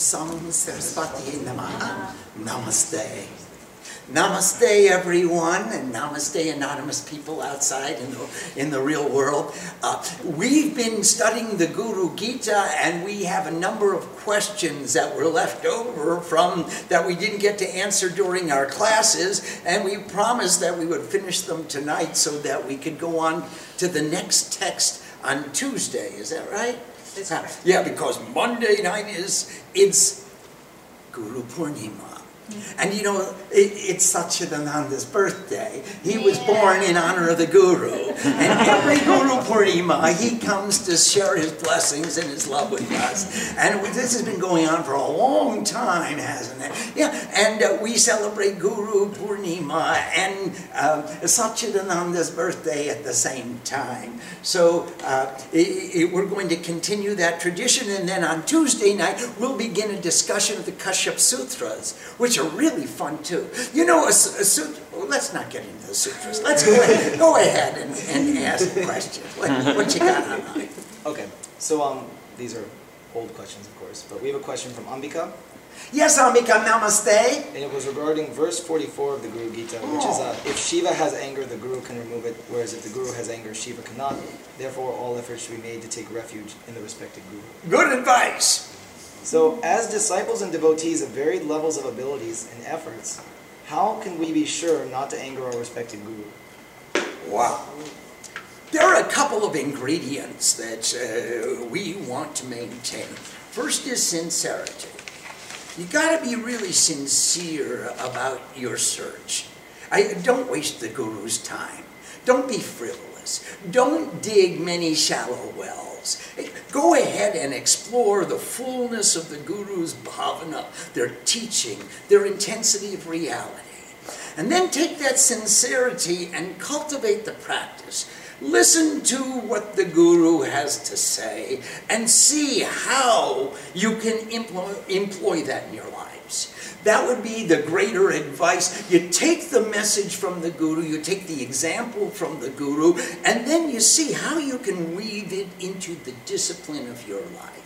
Sam Saraswati Namaha. Namaste. Namaste, everyone, and namaste, anonymous people outside in the, in the real world. Uh, we've been studying the Guru Gita, and we have a number of questions that were left over from that we didn't get to answer during our classes, and we promised that we would finish them tonight so that we could go on to the next text on Tuesday. Is that right? That's correct. Yeah, because Monday night is it's Guru Purnima. And you know, it, it's Satchidananda's birthday. He was born in honor of the Guru. And every Guru Purnima, he comes to share his blessings and his love with us. And this has been going on for a long time, hasn't it? Yeah, and uh, we celebrate Guru Purnima and uh, Satchidananda's birthday at the same time. So uh, i- i- we're going to continue that tradition, and then on Tuesday night, we'll begin a discussion of the Kashyap Sutras, which are really fun too. You know, a, a sutra, well, let's not get into the sutras. Let's go ahead, go ahead and, and ask the question. What, what you got on? Okay, so um, these are old questions, of course, but we have a question from Ambika, Yes, Amika, namaste. and it was regarding verse 44 of the Guru Gita, which is uh, if Shiva has anger, the Guru can remove it, whereas if the Guru has anger, Shiva cannot. Therefore, all efforts should be made to take refuge in the respected Guru. Good advice. So, as disciples and devotees of varied levels of abilities and efforts, how can we be sure not to anger our respected Guru? Wow. There are a couple of ingredients that uh, we want to maintain. First is sincerity. You got to be really sincere about your search. I, don't waste the guru's time. Don't be frivolous. Don't dig many shallow wells. Go ahead and explore the fullness of the guru's bhavana, their teaching, their intensity of reality. And then take that sincerity and cultivate the practice. Listen to what the Guru has to say and see how you can employ, employ that in your lives. That would be the greater advice. You take the message from the Guru, you take the example from the Guru, and then you see how you can weave it into the discipline of your life.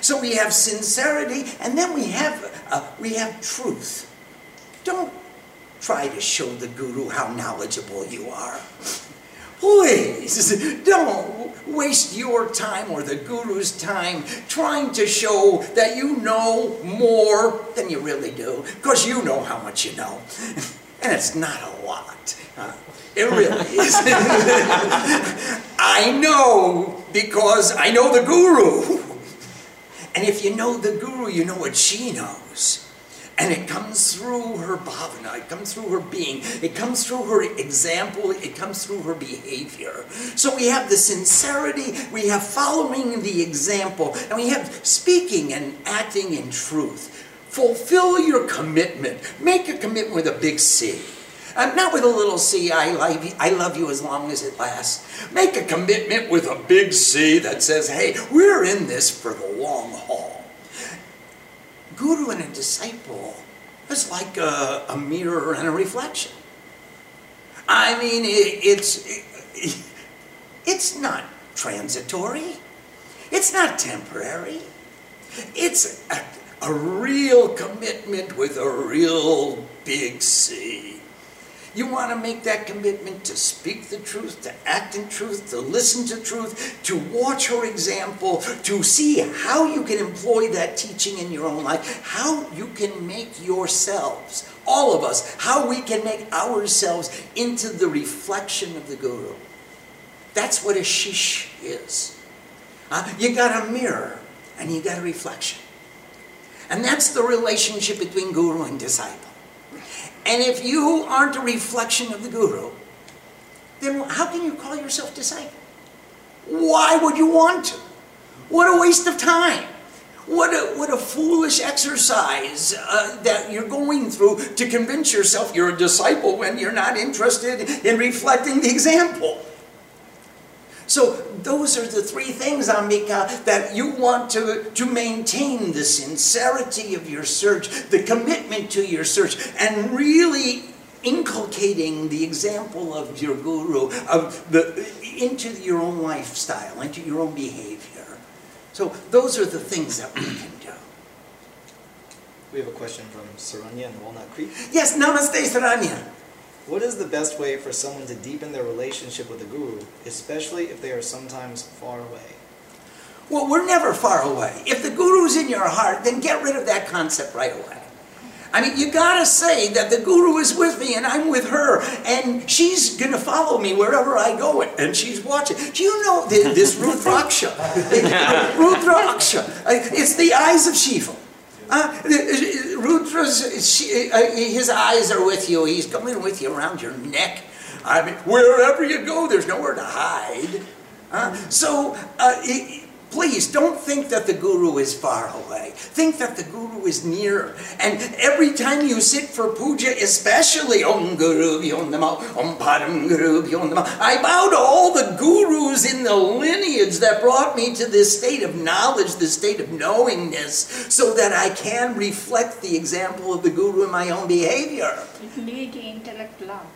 So we have sincerity, and then we have, uh, we have truth. Don't try to show the guru how knowledgeable you are. Please don't waste your time or the guru's time trying to show that you know more than you really do, because you know how much you know. And it's not a lot. It really is. I know because I know the guru. And if you know the guru, you know what she knows. And it comes through her bhavana, it comes through her being, it comes through her example, it comes through her behavior. So we have the sincerity, we have following the example, and we have speaking and acting in truth. Fulfill your commitment. Make a commitment with a big C. Uh, not with a little C, I love, you, I love you as long as it lasts. Make a commitment with a big C that says, hey, we're in this for the long haul guru and a disciple is like a, a mirror and a reflection. I mean, it, it's it, it's not transitory. It's not temporary. It's a, a real commitment with a real big C. You want to make that commitment to speak the truth, to act in truth, to listen to truth, to watch her example, to see how you can employ that teaching in your own life, how you can make yourselves, all of us, how we can make ourselves into the reflection of the Guru. That's what a shishya is. Uh, you got a mirror and you got a reflection. And that's the relationship between Guru and disciple. And if you aren't a reflection of the Guru, then how can you call yourself disciple? Why would you want to? What a waste of time. What a, what a foolish exercise uh, that you're going through to convince yourself you're a disciple when you're not interested in reflecting the example. So those are the three things, Amika, that you want to, to maintain the sincerity of your search, the commitment to your search, and really inculcating the example of your guru of the, into your own lifestyle, into your own behavior. So those are the things that we can do. We have a question from Saranya in Walnut Creek. Yes, Namaste Saranya. What is the best way for someone to deepen their relationship with the guru, especially if they are sometimes far away? Well, we're never far away. If the guru's in your heart, then get rid of that concept right away. I mean, you gotta say that the guru is with me and I'm with her, and she's gonna follow me wherever I go, and she's watching. Do you know this Rudraksha? Rudraksha. It's the eyes of Shiva. Uh, Rudra's, she, uh, his eyes are with you. He's coming with you around your neck. I mean, wherever you go, there's nowhere to hide. Uh, so, uh, Please don't think that the guru is far away. Think that the guru is near. And every time you sit for puja, especially Om Guru Bhyo Namo, Om Param Guru Namo, I bow to all the gurus in the lineage that brought me to this state of knowledge, this state of knowingness, so that I can reflect the example of the guru in my own behavior. It needs intellect love.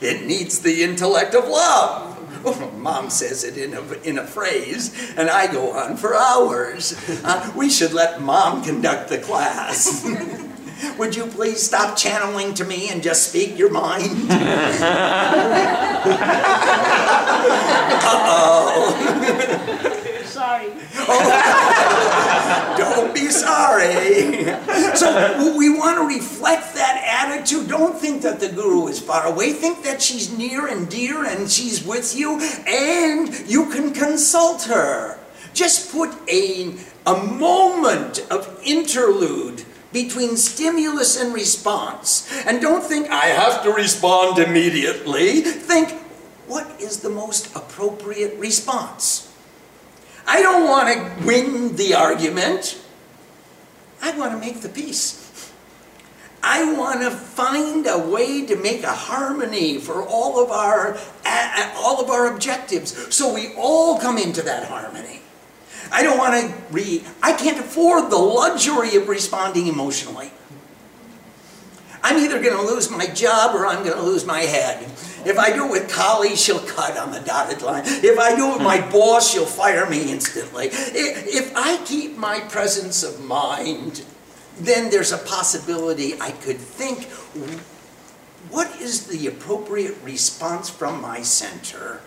It needs the intellect of love. Mom says it in a, in a phrase, and I go on for hours. Uh, we should let Mom conduct the class. Would you please stop channeling to me and just speak your mind? Sorry. Oh, don't be sorry. So we want to reflect that attitude. Don't think that the guru is far away. Think that she's near and dear and she's with you and you can consult her. Just put a, a moment of interlude between stimulus and response. And don't think, I have to respond immediately. Think, what is the most appropriate response? I don't want to win the argument. I want to make the peace. I want to find a way to make a harmony for all of our all of our objectives so we all come into that harmony. I don't want to re I can't afford the luxury of responding emotionally. I'm either going to lose my job or I'm going to lose my head. If I do it with Kali, she'll cut on the dotted line. If I do it with my boss, she'll fire me instantly. If I keep my presence of mind, then there's a possibility I could think, what is the appropriate response from my center?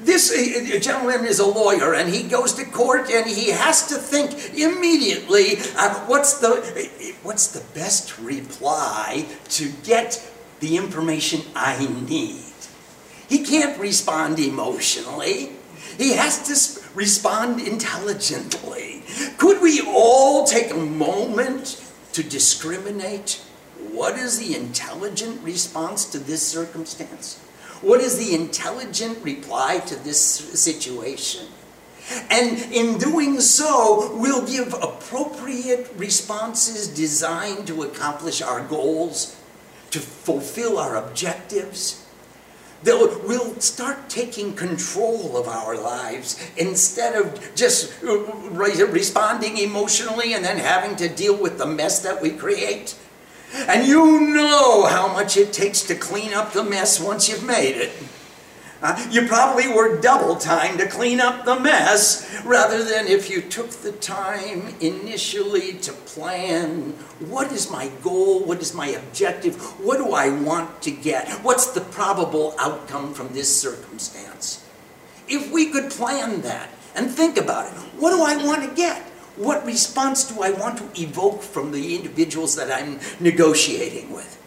This uh, gentleman is a lawyer and he goes to court and he has to think immediately uh, what's, the, what's the best reply to get the information I need. He can't respond emotionally. He has to respond intelligently. Could we all take a moment to discriminate what is the intelligent response to this circumstance? What is the intelligent reply to this situation? And in doing so, we'll give appropriate responses designed to accomplish our goals, to fulfill our objectives. They'll, we'll start taking control of our lives instead of just uh, responding emotionally and then having to deal with the mess that we create. And you know how much it takes to clean up the mess once you've made it. Uh, you probably worked double time to clean up the mess rather than if you took the time initially to plan what is my goal, what is my objective, what do I want to get, what's the probable outcome from this circumstance. If we could plan that and think about it, what do I want to get? What response do I want to evoke from the individuals that I'm negotiating with?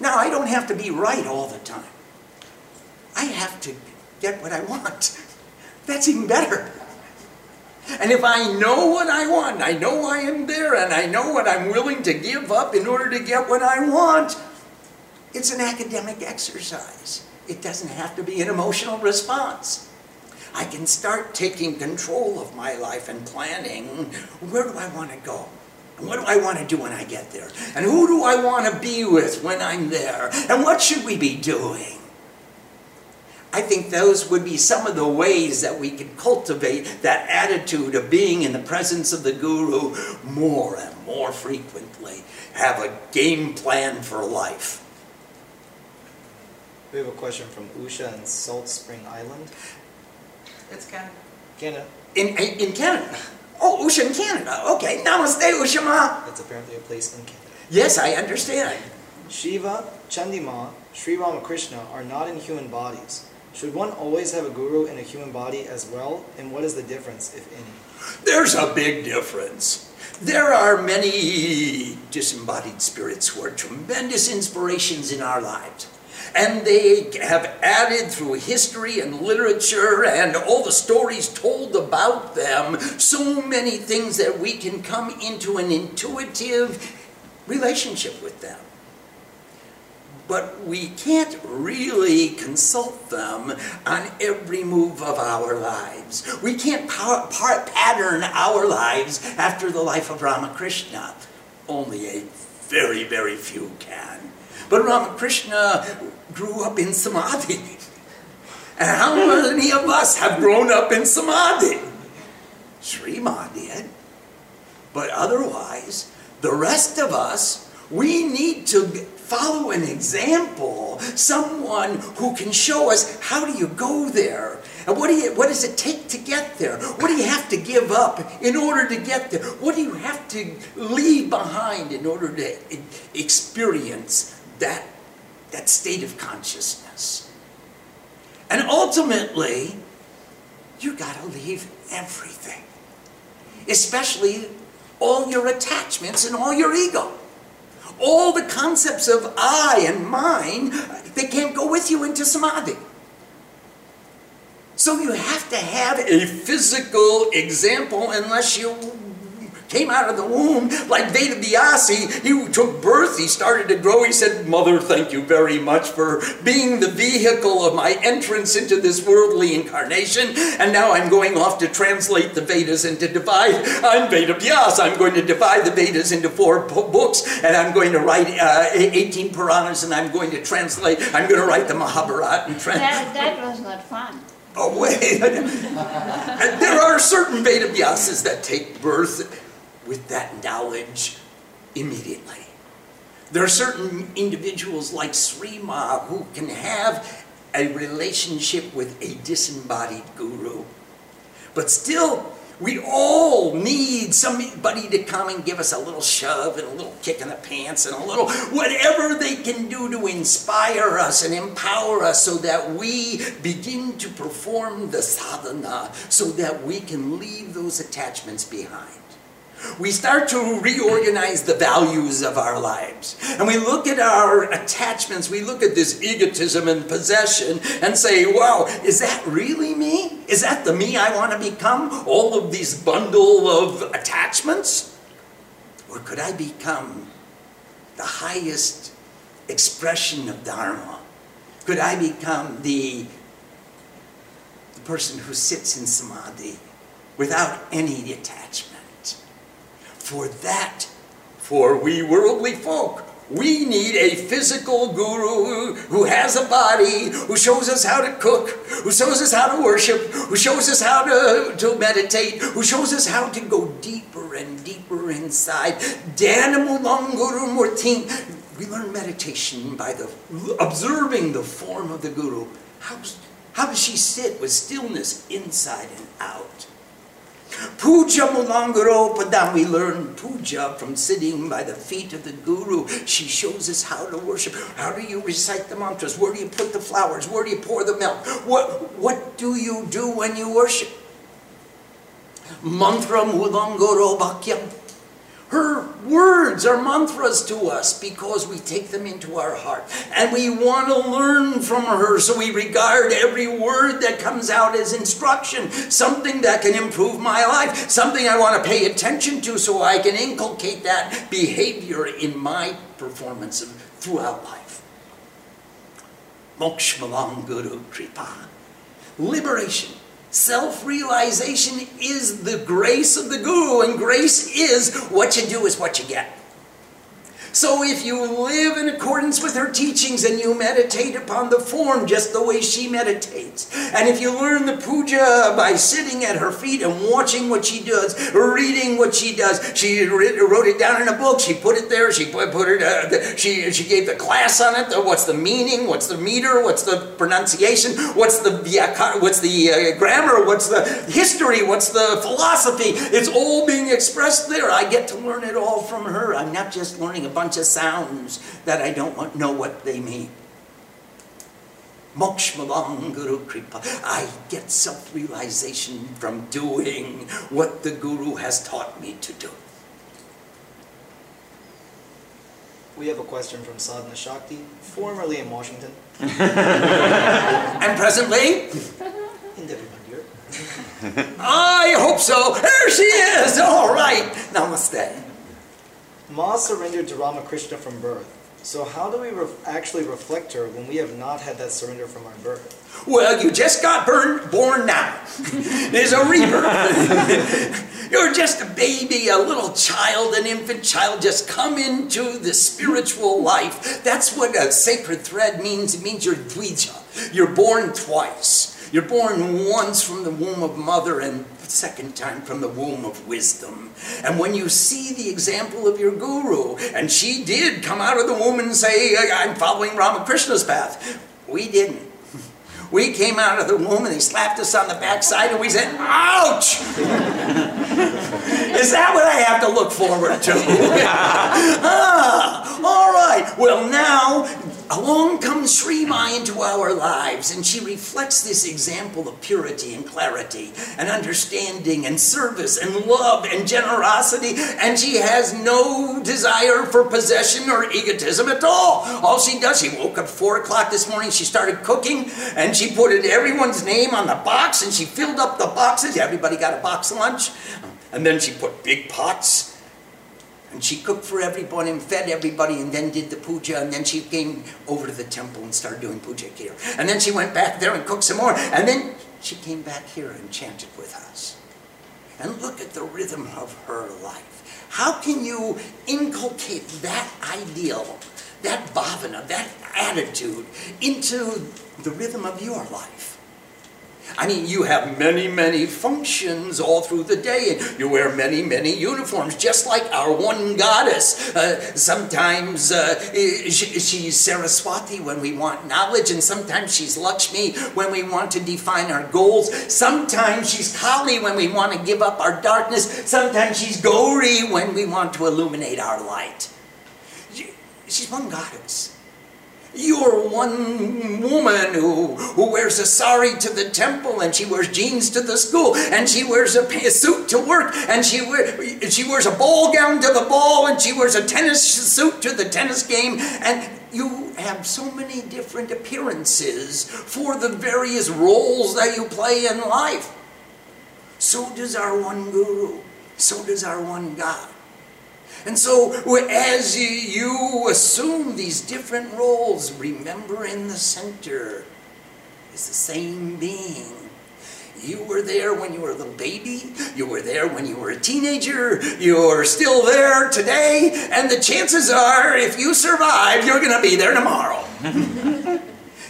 Now, I don't have to be right all the time. I have to get what I want. That's even better. And if I know what I want, I know I am there, and I know what I'm willing to give up in order to get what I want, it's an academic exercise. It doesn't have to be an emotional response. I can start taking control of my life and planning where do I want to go? And what do I want to do when I get there? And who do I want to be with when I'm there? And what should we be doing? I think those would be some of the ways that we can cultivate that attitude of being in the presence of the Guru more and more frequently. Have a game plan for life. We have a question from Usha in Salt Spring Island. It's Canada. Canada. In, in Canada. Oh, Usha in Canada. Okay. Namaste, Ushama. That's apparently a place in Canada. Yes, I understand. Shiva, Chandima, Sri Ramakrishna are not in human bodies. Should one always have a guru in a human body as well? And what is the difference, if any? There's a big difference. There are many disembodied spirits who are tremendous inspirations in our lives. And they have added through history and literature and all the stories told about them so many things that we can come into an intuitive relationship with them. But we can't really consult them on every move of our lives. We can't pattern our lives after the life of Ramakrishna. Only a very, very few can. But Ramakrishna grew up in Samadhi. And how many of us have grown up in Samadhi? Srima did. But otherwise, the rest of us, we need to follow an example, someone who can show us how do you go there? And what, do you, what does it take to get there? What do you have to give up in order to get there? What do you have to leave behind in order to experience that, that state of consciousness? And ultimately, you got to leave everything, especially all your attachments and all your ego. All the concepts of I and mine, they can't go with you into samadhi. So you have to have a physical example unless you came out of the womb like Veda Vyasa. He took birth, he started to grow. He said, Mother, thank you very much for being the vehicle of my entrance into this worldly incarnation. And now I'm going off to translate the Vedas and to divide. I'm Veda Vyas. I'm going to divide the Vedas into four books and I'm going to write uh, 18 Puranas and I'm going to translate. I'm going to write the Mahabharata and translate. That, that was not fun. Oh, wait. there are certain Veda Vyasas that take birth with that knowledge immediately. There are certain individuals like Srima who can have a relationship with a disembodied guru. But still, we all need somebody to come and give us a little shove and a little kick in the pants and a little whatever they can do to inspire us and empower us so that we begin to perform the sadhana so that we can leave those attachments behind. We start to reorganize the values of our lives. And we look at our attachments, we look at this egotism and possession and say, wow, is that really me? Is that the me I want to become? All of these bundle of attachments? Or could I become the highest expression of Dharma? Could I become the, the person who sits in samadhi without any attachment? For that, for we worldly folk, we need a physical guru who has a body, who shows us how to cook, who shows us how to worship, who shows us how to, to meditate, who shows us how to go deeper and deeper inside. Dhanamulanguru Murti. We learn meditation by the observing the form of the guru. How, how does she sit with stillness inside and out? Puja Mulangaropadam. We learn puja from sitting by the feet of the Guru. She shows us how to worship. How do you recite the mantras? Where do you put the flowers? Where do you pour the milk? What, what do you do when you worship? Mantra Mulangaro Bhakyam. Her words are mantras to us because we take them into our heart. And we want to learn from her, so we regard every word that comes out as instruction, something that can improve my life, something I want to pay attention to so I can inculcate that behavior in my performance throughout life. Mokshmalam Guru Kripa. Liberation Self realization is the grace of the Guru, and grace is what you do is what you get. So if you live in accordance with her teachings and you meditate upon the form just the way she meditates, and if you learn the puja by sitting at her feet and watching what she does, reading what she does, she wrote it down in a book, she put it there, she put, it, uh, she, she gave the class on it, what's the meaning, what's the meter, what's the pronunciation, what's the what's the uh, grammar, what's the history, what's the philosophy, it's all being expressed there. I get to learn it all from her. I'm not just learning a bunch of sounds that I don't know what they mean. Mokshmalang Guru Kripa. I get self realization from doing what the Guru has taught me to do. We have a question from Sadhana Shakti, formerly in Washington. and presently? In Devi Mandir. I hope so. There she is. All right. Namaste. Ma surrendered to Ramakrishna from birth. So how do we actually reflect her when we have not had that surrender from our birth? Well, you just got burn, born now. There's a rebirth. You're just a baby, a little child, an infant child, just come into the spiritual life. That's what a sacred thread means. It means you're dvija. You're born twice. You're born once from the womb of mother and second time from the womb of wisdom. And when you see the example of your guru, and she did come out of the womb and say, I'm following Ramakrishna's path, we didn't. We came out of the womb and he slapped us on the backside and we said, Ouch! Is that what I have to look forward to? ah, all right. Well, now along comes Sri Ma into our lives, and she reflects this example of purity and clarity and understanding and service and love and generosity, and she has no desire for possession or egotism at all. All she does, she woke up four o'clock this morning, she started cooking, and she put everyone's name on the box, and she filled up the boxes. Everybody got a box lunch, and then she put big pots and she cooked for everybody and fed everybody and then did the puja and then she came over to the temple and started doing puja here. And then she went back there and cooked some more. And then she came back here and chanted with us. And look at the rhythm of her life. How can you inculcate that ideal, that bhavana, that attitude into the rhythm of your life? I mean, you have many, many functions all through the day, and you wear many, many uniforms, just like our one goddess. Uh, sometimes uh, she, she's Saraswati when we want knowledge, and sometimes she's Lakshmi when we want to define our goals. Sometimes she's Kali when we want to give up our darkness. Sometimes she's Gauri when we want to illuminate our light. She's one goddess. You're one woman who, who wears a sari to the temple and she wears jeans to the school and she wears a, suit to work and she, wear, she wears a ball gown to the ball and she wears a tennis suit to the tennis game and you have so many different appearances for the various roles that you play in life. So does our one guru. So does our one God. And so, as you assume these different roles, remember in the center is the same being. You were there when you were a little baby. You were there when you were a teenager. You're still there today. And the chances are, if you survive, you're going to be there tomorrow.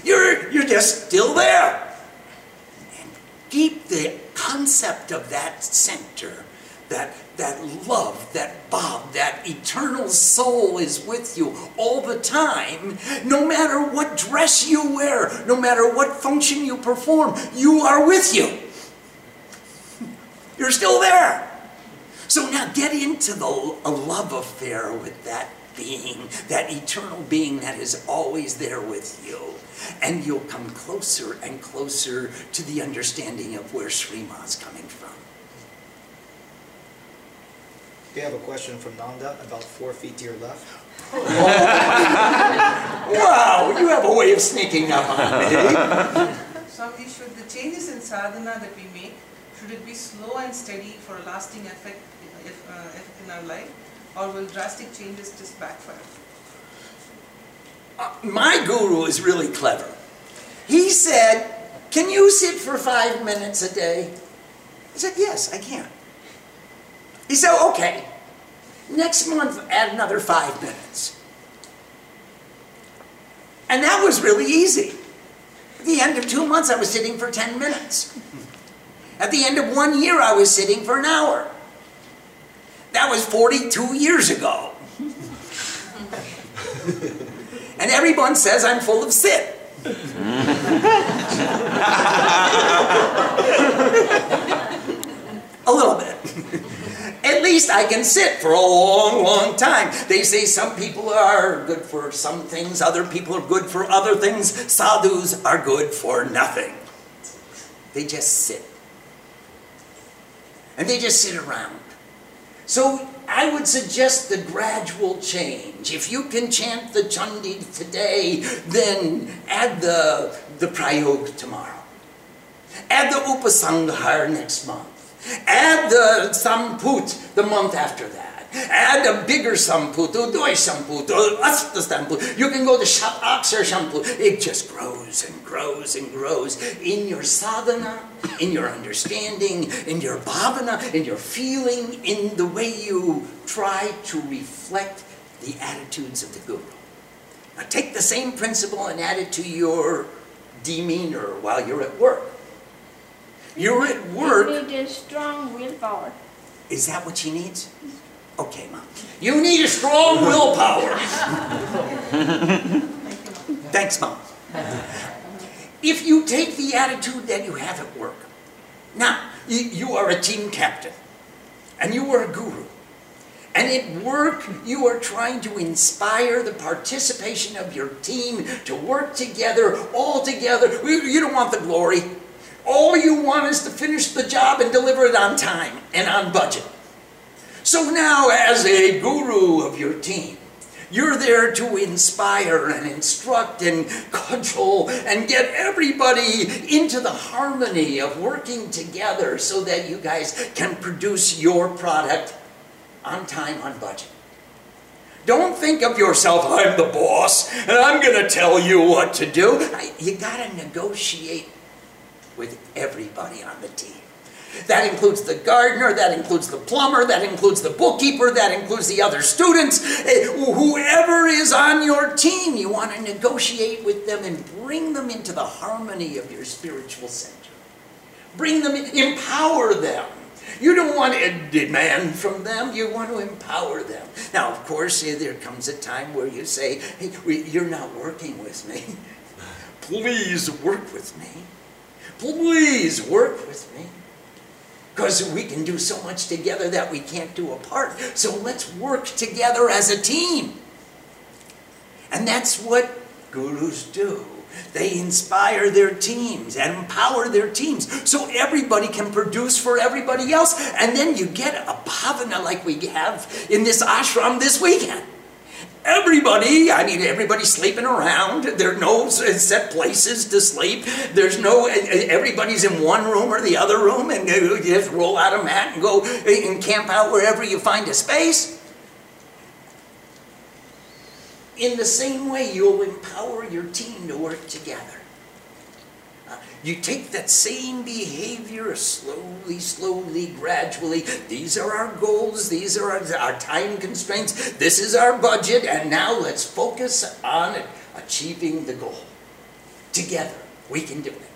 you're, you're just still there. And keep the concept of that center, that that love, that Bob, that eternal soul is with you all the time, no matter what dress you wear, no matter what function you perform, you are with you. You're still there. So now get into the, a love affair with that being, that eternal being that is always there with you. And you'll come closer and closer to the understanding of where Sri is coming from. We have a question from Nanda about four feet to your left. wow, you have a way of sneaking up on me. Swami, should the changes in sadhana that we make, should it be slow and steady for a lasting effect, if, uh, effect in our life, or will drastic changes just backfire? Uh, my guru is really clever. He said, Can you sit for five minutes a day? I said, Yes, I can. He said, okay, next month add another five minutes. And that was really easy. At the end of two months, I was sitting for 10 minutes. At the end of one year, I was sitting for an hour. That was 42 years ago. and everyone says I'm full of sit. a little bit. At least I can sit for a long, long time. They say some people are good for some things, other people are good for other things. Sadhus are good for nothing. They just sit. And they just sit around. So I would suggest the gradual change. If you can chant the Chandi today, then add the, the Prayog tomorrow. Add the Upasanghar next month. Add the Samput the month after that. Add a bigger Samput, Udoy Samput, Asta Samput. You can go to Akshar Samput. It just grows and grows and grows in your sadhana, in your understanding, in your bhavana, in your feeling, in the way you try to reflect the attitudes of the Guru. Now take the same principle and add it to your demeanor while you're at work. You're at work. You need a strong willpower. Is that what she needs? Okay, Mom. You need a strong willpower. Thanks, Mom. If you take the attitude that you have at work, now, you, you are a team captain, and you are a guru. And at work, you are trying to inspire the participation of your team to work together, all together. You don't want the glory. All you want is to finish the job and deliver it on time and on budget. So now, as a guru of your team, you're there to inspire and instruct and control and get everybody into the harmony of working together so that you guys can produce your product on time, on budget. Don't think of yourself, I'm the boss and I'm going to tell you what to do. You got to negotiate with everybody on the team. That includes the gardener, that includes the plumber, that includes the bookkeeper, that includes the other students. Eh, whoever is on your team, you want to negotiate with them and bring them into the harmony of your spiritual center. Bring them, empower them. You don't want to demand from them, you want to empower them. Now, of course, eh, there comes a time where you say, hey, you're not working with me. Please work with me. Please work with me because we can do so much together that we can't do apart. So let's work together as a team. And that's what gurus do. They inspire their teams and empower their teams so everybody can produce for everybody else. And then you get a bhavana like we have in this ashram this weekend. Everybody, I mean, everybody's sleeping around. There are no set places to sleep. There's no, everybody's in one room or the other room, and you just roll out a mat and go and camp out wherever you find a space. In the same way, you'll empower your team to work together. You take that same behavior slowly, slowly, gradually. These are our goals, these are our, our, time constraints, this is our budget, and now let's focus on achieving the goal. Together, we can do it.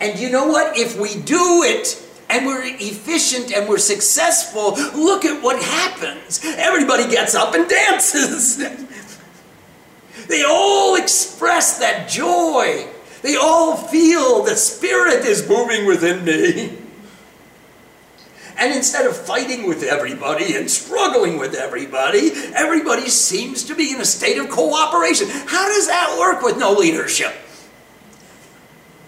And you know what? If we do it, and we're efficient and we're successful, look at what happens. Everybody gets up and dances. they all express that joy. They all feel the Spirit is moving within me. And instead of fighting with everybody and struggling with everybody, everybody seems to be in a state of cooperation. How does that work with no leadership?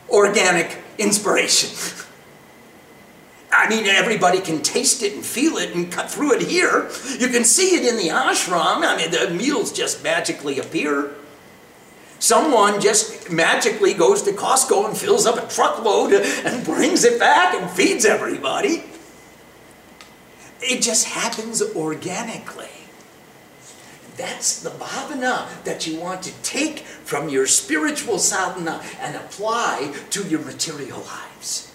Organic inspiration. I mean, everybody can taste it and feel it and cut through it here. You can see it in the ashram. I mean, the meals just magically appear. Someone just magically goes to Costco and fills up a truckload and brings it back and feeds everybody. It just happens organically. That's the bhavana that you want to take from your spiritual sadhana and apply to your material lives.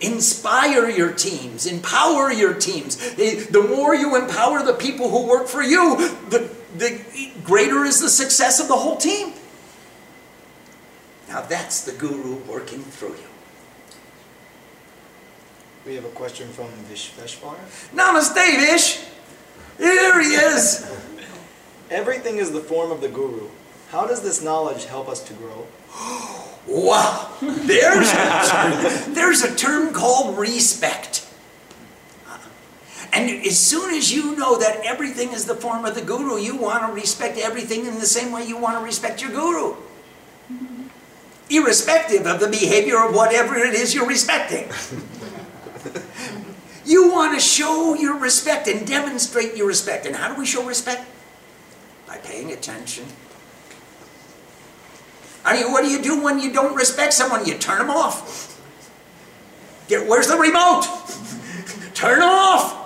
Inspire your teams, empower your teams. The more you empower the people who work for you, the the greater is the success of the whole team. Now that's the guru working through you. We have a question from Vishveshwar. Namaste, Vish. Here he is. Everything is the form of the guru. How does this knowledge help us to grow? Wow. There's a term, there's a term called respect. And as soon as you know that everything is the form of the guru, you want to respect everything in the same way you want to respect your guru. Irrespective of the behavior of whatever it is you're respecting. You want to show your respect and demonstrate your respect. And how do we show respect? By paying attention. I mean, what do you do when you don't respect someone? You turn them off. Get, where's the remote? turn them off.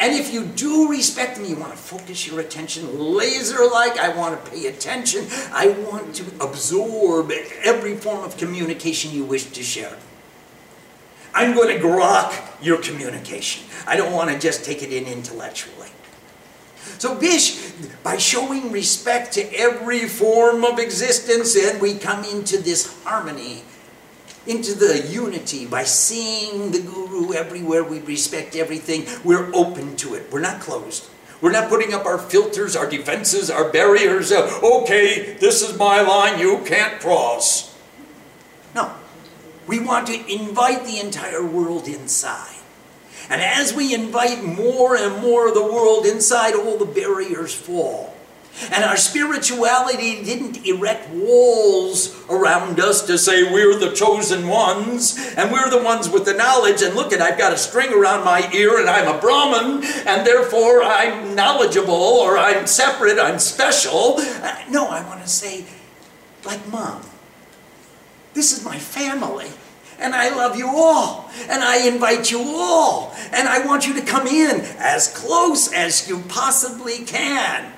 And if you do respect me, you want to focus your attention laser like. I want to pay attention. I want to absorb every form of communication you wish to share. I'm going to grok your communication. I don't want to just take it in intellectually. So, Vish, by showing respect to every form of existence, then we come into this harmony, into the unity. By seeing the Guru everywhere, we respect everything. We're open to it. We're not closed. We're not putting up our filters, our defenses, our barriers. Uh, okay, this is my line, you can't cross. No. We want to invite the entire world inside. And as we invite more and more of the world inside, all the barriers fall. And our spirituality didn't erect walls around us to say we're the chosen ones and we're the ones with the knowledge. And look at, I've got a string around my ear and I'm a Brahmin and therefore I'm knowledgeable or I'm separate, I'm special. Uh, no, I want to say, like mom, this is my family. And I love you all. And I invite you all. And I want you to come in as close as you possibly can.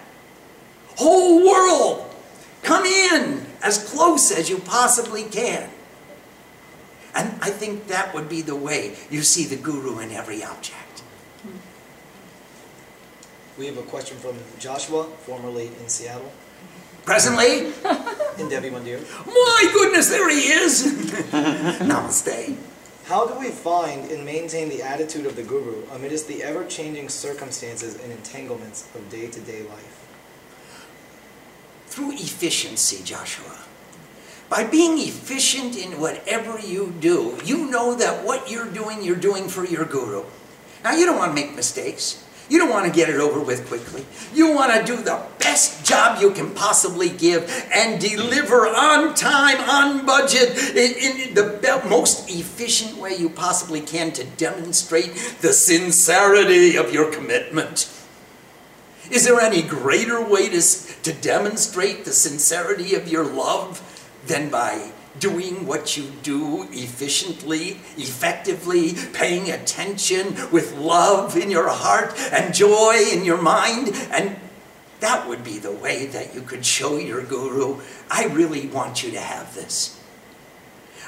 Whole world, come in as close as you possibly can. And I think that would be the way you see the guru in every object. We have a question from Joshua, formerly in Seattle. Presently, in Devi Mandir. My goodness, there he is! Namaste. How do we find and maintain the attitude of the Guru amidst the ever changing circumstances and entanglements of day to day life? Through efficiency, Joshua. By being efficient in whatever you do, you know that what you're doing, you're doing for your Guru. Now, you don't want to make mistakes. You don't want to get it over with quickly. You want to do the best job you can possibly give and deliver on time, on budget, in, in the most efficient way you possibly can to demonstrate the sincerity of your commitment. Is there any greater way to, to demonstrate the sincerity of your love than by doing what you do efficiently, effectively, paying attention with love in your heart and joy in your mind. And that would be the way that you could show your guru, I really want you to have this.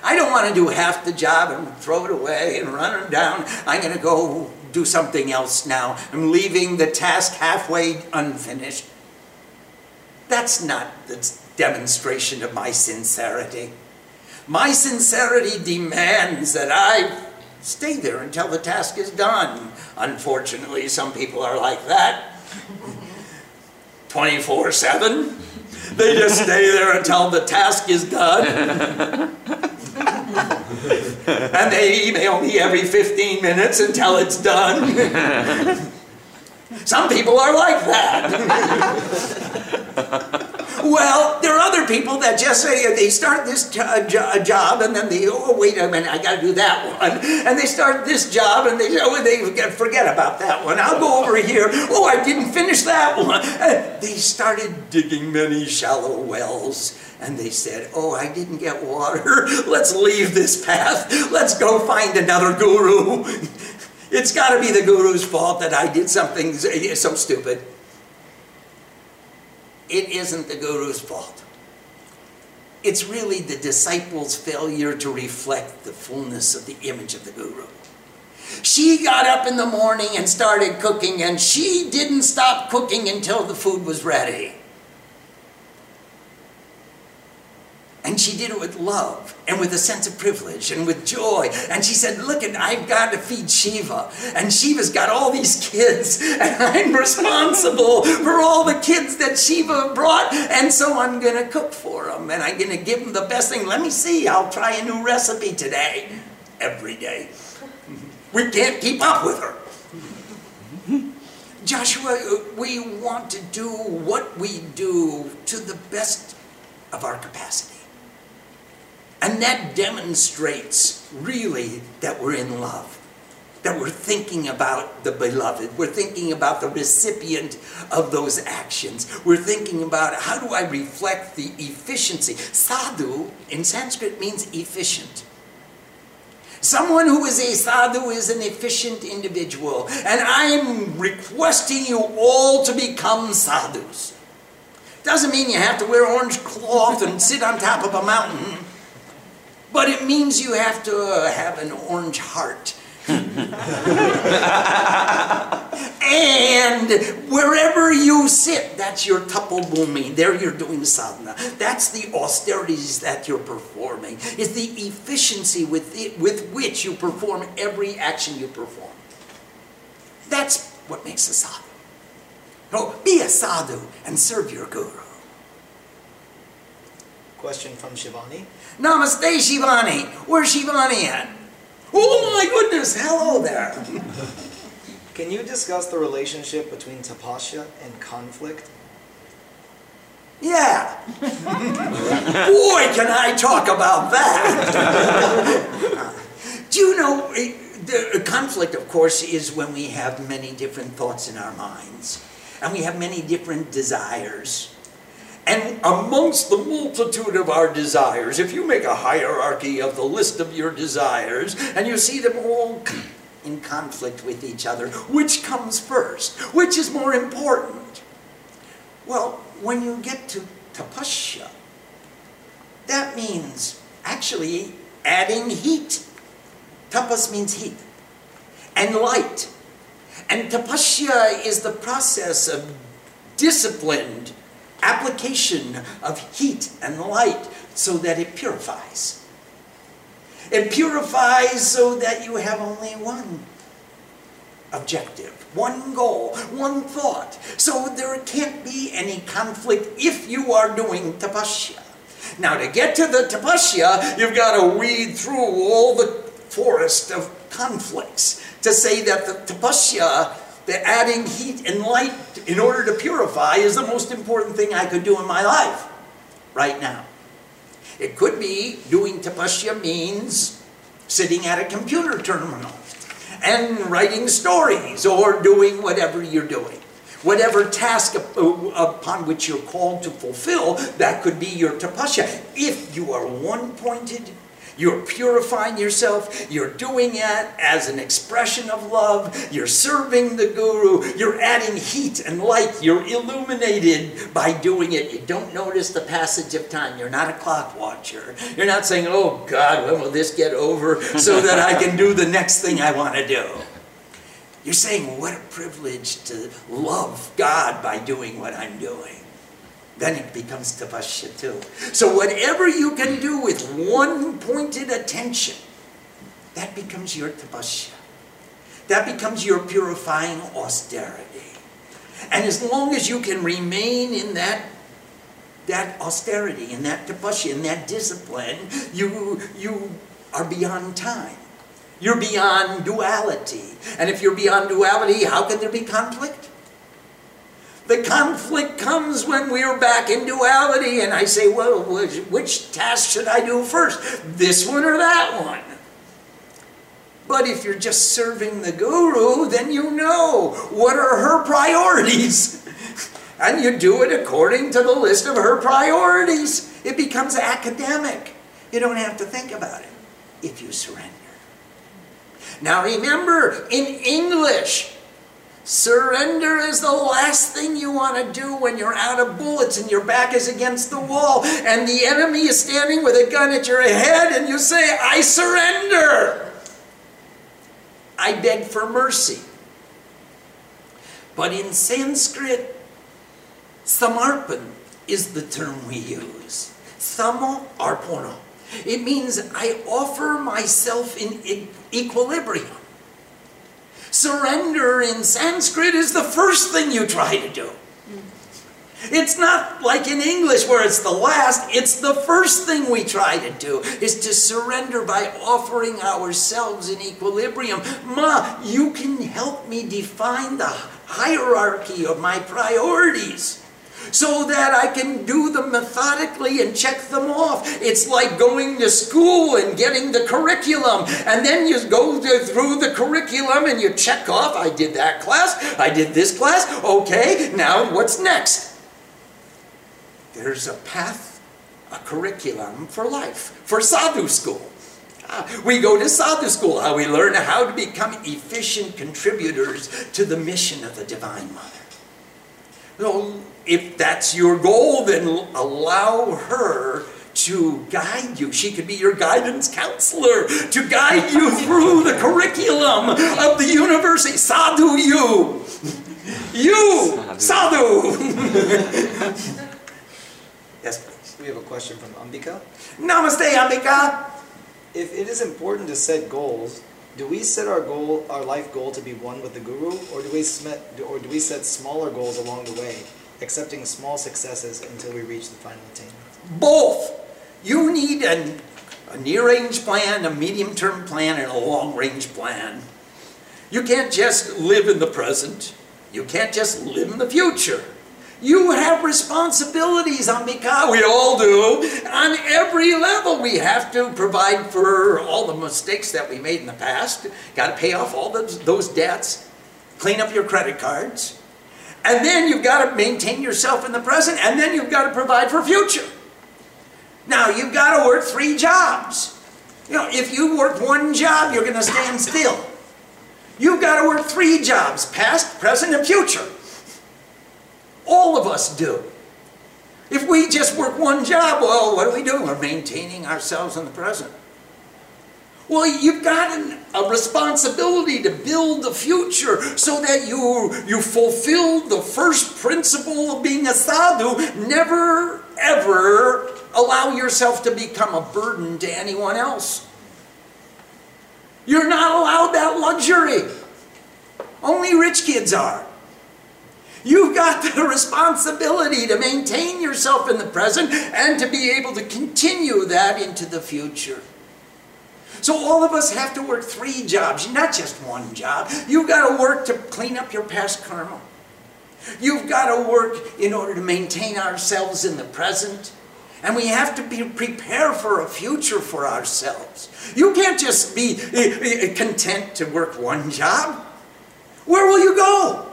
I don't want to do half the job and throw it away and run it down. I'm going to go do something else now. I'm leaving the task halfway unfinished. That's not the demonstration of my sincerity. My sincerity demands that I stay there until the task is done. Unfortunately, some people are like that. 24 7. They just stay there until the task is done. and they email me every 15 minutes until it's done. Some people are like that. Well, there are other people that just say uh, they start this uh, uh, job and then they, oh, wait a minute, I got to do that one. And they start this job and they, oh, they forget about that one. I'll go over here. Oh, I didn't finish that one. And they started digging many shallow wells. And they said, Oh, I didn't get water. Let's leave this path. Let's go find another guru. It's got to be the guru's fault that I did something eh, so stupid it isn't the guru's fault. It's really the disciples' failure to reflect the fullness of the image of the guru. She got up in the morning and started cooking, and she didn't stop cooking until the food was ready. And she did it with love and with a sense of privilege and with joy. And she said, Look, and I've got to feed Shiva. And Shiva's got all these kids, and I'm responsible for all the kids that Shiva brought. And so I'm going to cook for them, and I'm going to give them the best thing. Let me see, I'll try a new recipe today. Every day. We can't keep up with her. Joshua, we want to do what we do to the best of our capacity. And that demonstrates really that we're in love, that we're thinking about the beloved, we're thinking about the recipient of those actions, we're thinking about how do I reflect the efficiency. Sadhu in Sanskrit means efficient. Someone who is a sadhu is an efficient individual, and I'm requesting you all to become sadhus. Doesn't mean you have to wear orange cloth and sit on top of a mountain. But it means you have to uh, have an orange heart. and wherever you sit, that's your tapobhumi. There you're doing sadhana. That's the austerities that you're performing. It's the efficiency with, it, with which you perform every action you perform. That's what makes a sadhu. So be a sadhu and serve your guru. Question from Shivani. Namaste, Shivani. Where's Shivani at? Oh my goodness, hello there. Can you discuss the relationship between tapasya and conflict? Yeah. Boy, can I talk about that. Do you know, eh, the conflict, of course, is when we have many different thoughts in our minds and we have many different desires. And amongst the multitude of our desires, if you make a hierarchy of the list of your desires and you see them all in conflict with each other, which comes first? Which is more important? Well, when you get to tapasya, that means actually adding heat. Tapas means heat and light. And tapasya is the process of disciplined application of heat and light so that it purifies. It purifies so that you have only one objective, one goal, one thought. So there can't be any conflict if you are doing tapasya. Now, to get to the tapasya, you've got to weed through all the forest of conflicts to say that the tapasya that adding heat and light in order to purify is the most important thing I could do in my life right now. It could be doing tapasya means sitting at a computer terminal and writing stories or doing whatever you're doing. Whatever task uh, upon which you're called to fulfill, that could be your tapasya. If you are one pointed you're purifying yourself. You're doing it as an expression of love. You're serving the Guru. You're adding heat and light. You're illuminated by doing it. You don't notice the passage of time. You're not a clock watcher. You're not saying, oh God, when will this get over so that I can do the next thing I want to do? You're saying, what a privilege to love God by doing what I'm doing then it becomes tapasya too. So whatever you can do with one pointed attention, that becomes your tapasya. That becomes your purifying austerity. And as long as you can remain in that that austerity, in that tapasya, in that discipline, you you are beyond time. You're beyond duality. And if you're beyond duality, how can there be conflict? The conflict comes when we're back in duality, and I say, well, which, which task should I do first? This one or that one? But if you're just serving the guru, then you know what are her priorities. and you do it according to the list of her priorities. It becomes academic. You don't have to think about it if you surrender. Now remember, in English, Surrender is the last thing you want to do when you're out of bullets and your back is against the wall and the enemy is standing with a gun at your head and you say, I surrender. I beg for mercy. But in Sanskrit, samarpan is the term we use. Samo. It means I offer myself in equilibrium. Surrender in Sanskrit is the first thing you try to do. It's not like in English where it's the last, it's the first thing we try to do is to surrender by offering ourselves in equilibrium. Ma, you can help me define the hierarchy of my priorities so that I can do them methodically and check them off. It's like going to school and getting the curriculum, and then you go through the curriculum and you check off I did that class, I did this class, okay, now what's next? There's a path, a curriculum for life, for sadhu school. Ah, we go to sadhu school, how we learn how to become efficient contributors to the mission of the Divine Mother. So, if that's your goal, then allow her to guide you. She could be your guidance counselor to guide you through the curriculum of the university. Sadhu, you. You, sadhu. yes, please. We have a question from Ambika. Namaste, Ambika. If it is important to set goals, do we set our goal, our life goal, to be one with the guru, or do we set, or do we set smaller goals along the way, accepting small successes until we reach the final attainment? Both. You need a near range plan, a medium term plan, and a long range plan. You can't just live in the present. You can't just live in the future. You have responsibilities, Ambika. We all do. On every level, we have to provide for all the mistakes that we made in the past. Got to pay off all those, those debts, clean up your credit cards. And then you've got to maintain yourself in the present, and then you've got to provide for future. Now, you've got to work three jobs. You know, if you work one job, you're going to stand still. You've got to work three jobs past, present, and future. All of us do. If we just work one job, well, what are we doing? We're maintaining ourselves in the present. Well, you've got an, a responsibility to build the future so that you, you fulfill the first principle of being a sadhu. Never, ever allow yourself to become a burden to anyone else. You're not allowed that luxury. Only rich kids are. You've got the responsibility to maintain yourself in the present and to be able to continue that into the future. So all of us have to work three jobs, not just one job. You've got to work to clean up your past karma. You've got to work in order to maintain ourselves in the present. And we have to be prepare for a future for ourselves. You can't just be eh, eh, content to work one job. Where will you go?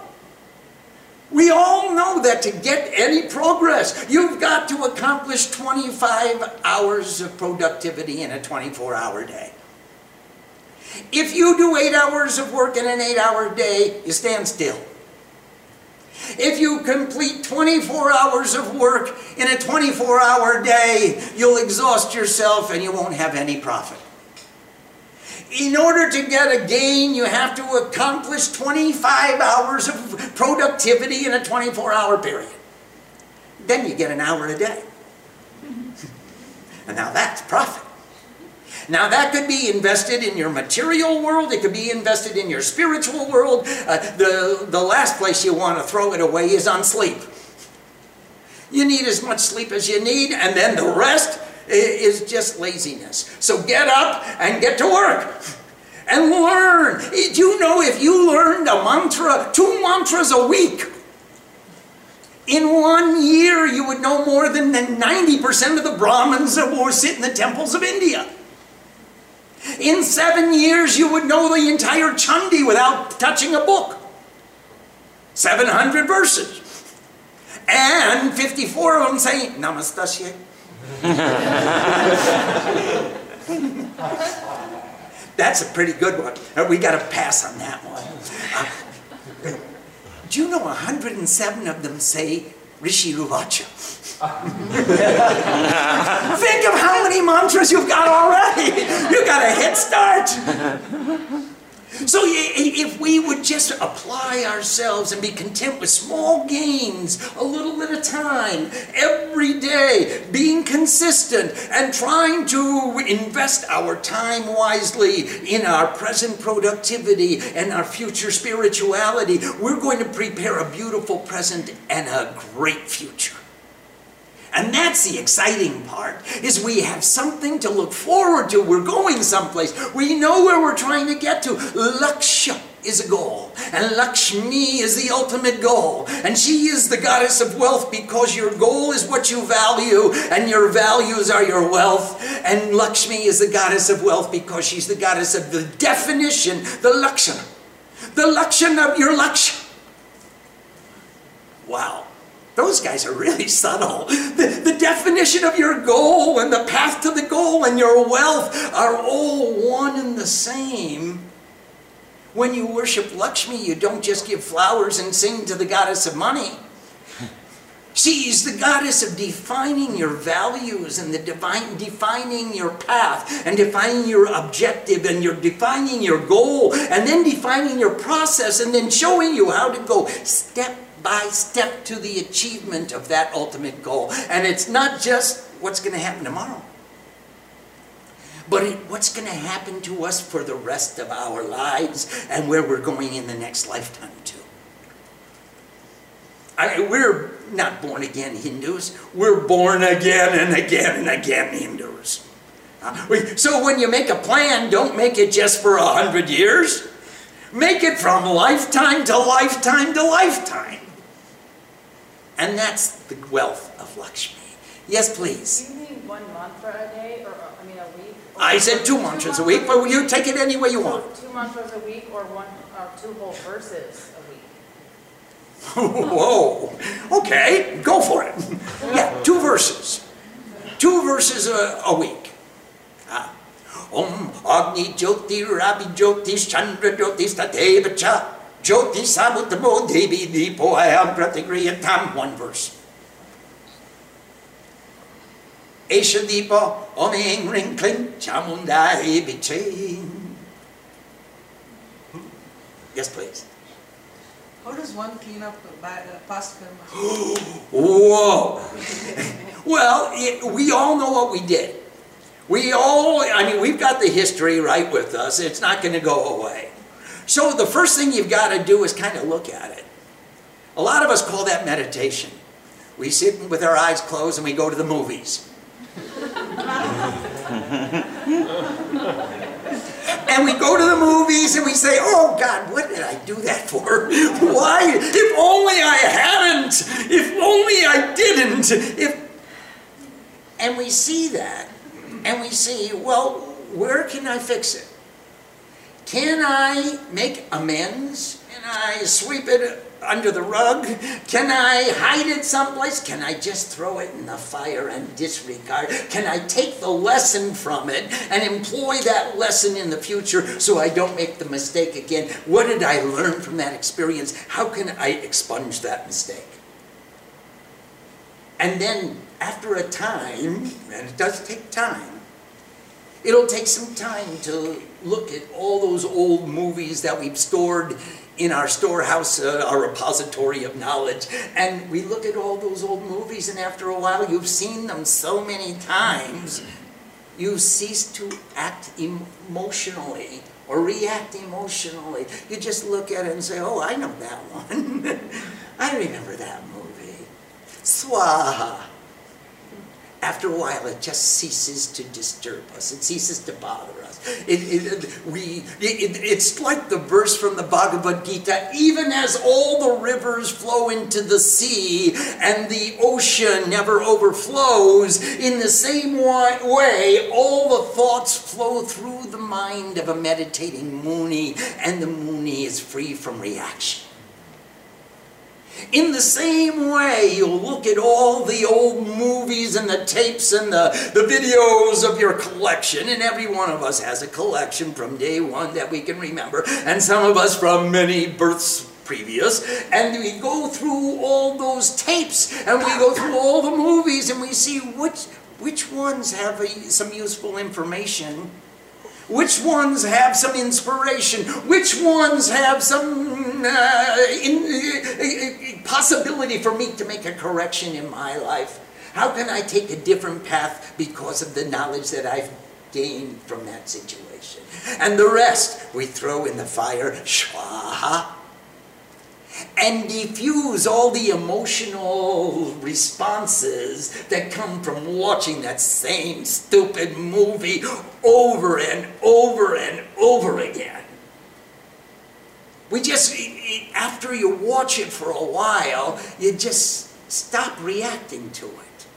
We all know that to get any progress, you've got to accomplish 25 hours of productivity in a 24 hour day. If you do eight hours of work in an eight hour day, you stand still. If you complete 24 hours of work in a 24 hour day, you'll exhaust yourself and you won't have any profit. In order to get a gain, you have to accomplish 25 hours of productivity in a 24 hour period. Then you get an hour a day. And now that's profit. Now, that could be invested in your material world, it could be invested in your spiritual world. Uh, the, the last place you want to throw it away is on sleep. You need as much sleep as you need, and then the rest is just laziness. So get up and get to work and learn. Do you know if you learned a mantra, two mantras a week, in one year you would know more than 90% of the Brahmins that were sit in the temples of India. In seven years, you would know the entire Chandi without touching a book. 700 verses. And 54 of them say, Namastasya. That's a pretty good one. Uh, we got to pass on that one. Uh, do you know 107 of them say Rishir Uvacha? Think of how many mantras you've got already. You've got a head start. So if we would just apply ourselves and be content with small gains, a little at a time, every day, being consistent and trying to invest our time wisely in our present productivity and our future spirituality, we're going to prepare a beautiful present and a great future. And that's the exciting part, is we have something to look forward to. We're going someplace. We know where we're trying to get to. Laksha is a goal, and Lakshmi is the ultimate goal. And she is the goddess of wealth because your goal is what you value, and your values are your wealth. And Lakshmi is the goddess of wealth because she's the goddess of the definition, the Lakshana. The Lakshana of your Lakshana. Wow. Those guys are really subtle. The, the definition of your goal and the path to the goal and your wealth are all one and the same. When you worship Lakshmi, you don't just give flowers and sing to the goddess of money. She's the goddess of defining your values and the divine defining your path and defining your objective and you're defining your goal and then defining your process and then showing you how to go step by step to the achievement of that ultimate goal. And it's not just what's going to happen tomorrow, but it, what's going to happen to us for the rest of our lives and where we're going in the next lifetime, too. I, we're not born again Hindus, we're born again and again and again Hindus. So when you make a plan, don't make it just for a hundred years. Make it from lifetime to lifetime to lifetime. And that's the wealth of Lakshmi. Yes, please. Do you mean one mantra a day, or, I mean, a week? I said two mantras a week, but you take it any way you want. So Two mantras a week, or one, or two whole verses a week? Whoa. Okay, go for it. Yeah, two verses. Two verses a, a week. Ah. Om Agni Jyoti Rabi Jyoti Chandra Jyoti Stateva Cha Jyoti Samutamo Devi Deepo Ayam Pratigriyatam. One verse. Esha Deepa Om Ing Ring Kling Chamundai Vichain. Yes, please. How does one clean up past karma? Whoa. well, it, we all know what we did. We all, I mean, we've got the history right with us. It's not going to go away. So the first thing you've got to do is kind of look at it. A lot of us call that meditation. We sit with our eyes closed and we go to the movies. And we go to the movies and we say, oh God, what did I do that for? Why? If only I hadn't. If only I didn't. If and we see that and we see, well, where can I fix it? Can I make amends? Can I sweep it under the rug? Can I hide it someplace? Can I just throw it in the fire and disregard? Can I take the lesson from it and employ that lesson in the future so I don't make the mistake again? What did I learn from that experience? How can I expunge that mistake? And then after a time, and it does take time, it'll take some time to look at all those old movies that we've stored in our storehouse, uh, our repository of knowledge. And we look at all those old movies, and after a while, you've seen them so many times, you cease to act emotionally or react emotionally. You just look at it and say, Oh, I know that one. I remember that movie. Swaha. After a while, it just ceases to disturb us. It ceases to bother us. It, it, we, it, it's like the verse from the Bhagavad Gita even as all the rivers flow into the sea and the ocean never overflows, in the same way, all the thoughts flow through the mind of a meditating Muni, and the Muni is free from reaction. In the same way, you'll look at all the old movies and the tapes and the, the videos of your collection, and every one of us has a collection from day one that we can remember, and some of us from many births previous, and we go through all those tapes, and we go through all the movies, and we see which, which ones have a, some useful information Which ones have some inspiration? Which ones have some uh, in, uh, possibility for me to make a correction in my life? How can I take a different path because of the knowledge that I've gained from that situation? And the rest we throw in the fire, shwaha, and diffuse all the emotional responses that come from watching that same stupid movie over and over and over again. We just, after you watch it for a while, you just stop reacting to it.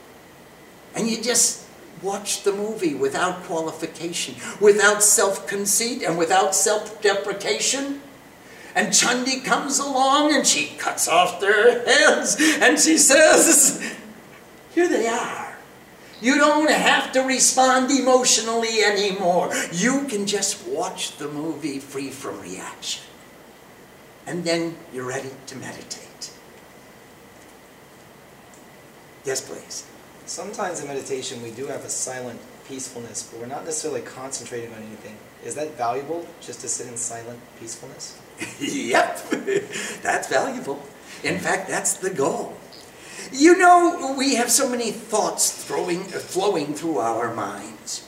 And you just watch the movie without qualification, without self conceit, and without self deprecation. And Chandi comes along and she cuts off their heads and she says, Here they are. You don't have to respond emotionally anymore. You can just watch the movie free from reaction. And then you're ready to meditate. Yes, please. Sometimes in meditation we do have a silent peacefulness, but we're not necessarily concentrating on anything. Is that valuable, just to sit in silent peacefulness? yep, that's valuable. In fact, that's the goal. You know, we have so many thoughts throwing, flowing through our minds.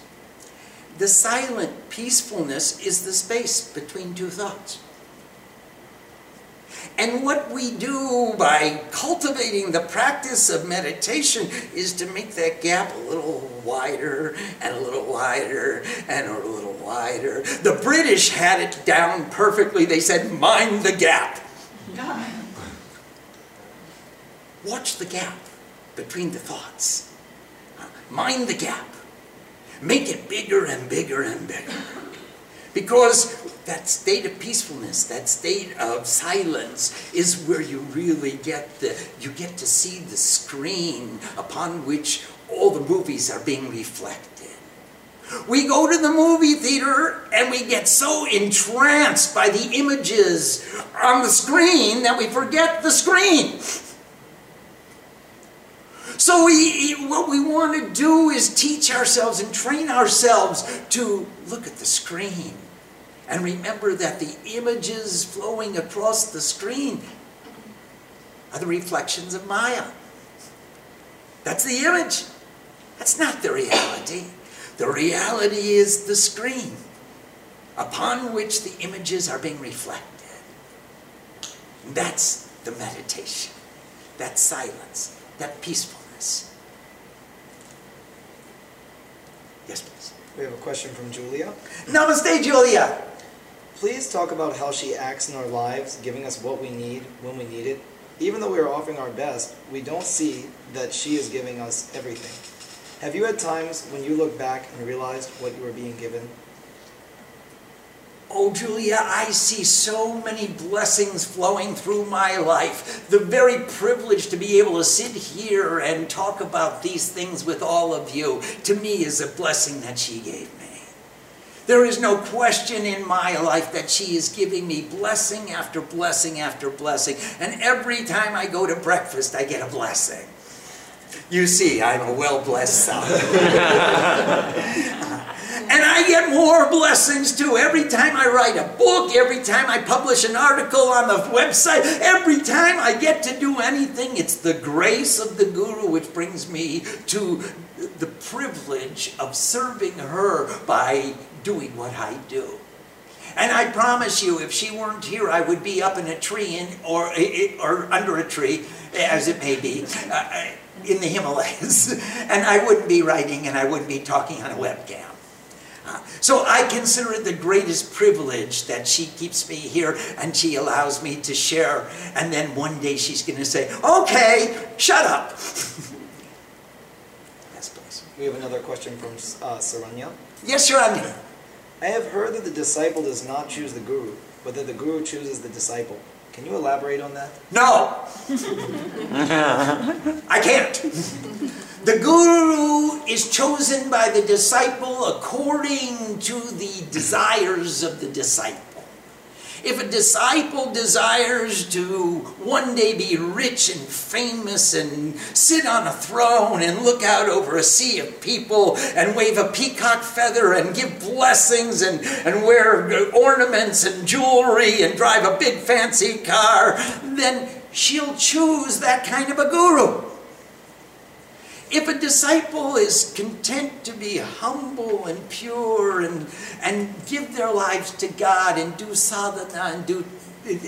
The silent peacefulness is the space between two thoughts. And what we do by cultivating the practice of meditation is to make that gap a little wider and a little wider and a little wider. The British had it down perfectly. They said, mind the gap. Watch the gap between the thoughts. Uh, mind the gap. Make it bigger and bigger and bigger. Because that state of peacefulness, that state of silence is where you really get the you get to see the screen upon which all the movies are being reflected. We go to the movie theater and we get so entranced by the images on the screen that we forget the screen. So we, what we want to do is teach ourselves and train ourselves to look at the screen and remember that the images flowing across the screen are the reflections of Maya. That's the image. That's not the reality. The reality is the screen upon which the images are being reflected. That's the meditation, that silence, that peacefulness. Yes, please. We have a question from Julia. Namaste, Julia. Please talk about how she acts in our lives, giving us what we need when we need it. Even though we are offering our best, we don't see that she is giving us everything. Have you had times when you look back and realized what you were being given? Oh, Julia, I see so many blessings flowing through my life. The very privilege to be able to sit here and talk about these things with all of you, to me, is a blessing that she gave me. There is no question in my life that she is giving me blessing after blessing after blessing. And every time I go to breakfast, I get a blessing. You see, I'm a well blessed son. and I get more blessings too. Every time I write a book, every time I publish an article on the website, every time I get to do anything, it's the grace of the Guru which brings me to the privilege of serving her by doing what I do. And I promise you, if she weren't here, I would be up in a tree in, or, or under a tree, as it may be, uh, in the Himalayas. And I wouldn't be writing and I wouldn't be talking on a webcam. Uh, so I consider it the greatest privilege that she keeps me here and she allows me to share. And then one day she's going to say, okay, shut up. yes, please. We have another question from uh, Saranya. Yes, Saranya. I have heard that the disciple does not choose the guru, but that the guru chooses the disciple. Can you elaborate on that? No. I can't. The guru is chosen by the disciple according to the desires of the disciple. If a disciple desires to one day be rich and famous and sit on a throne and look out over a sea of people and wave a peacock feather and give blessings and, and wear ornaments and jewelry and drive a big fancy car, then she'll choose that kind of a guru. If a disciple is content to be humble and pure and, and give their lives to God and do sadhana and do,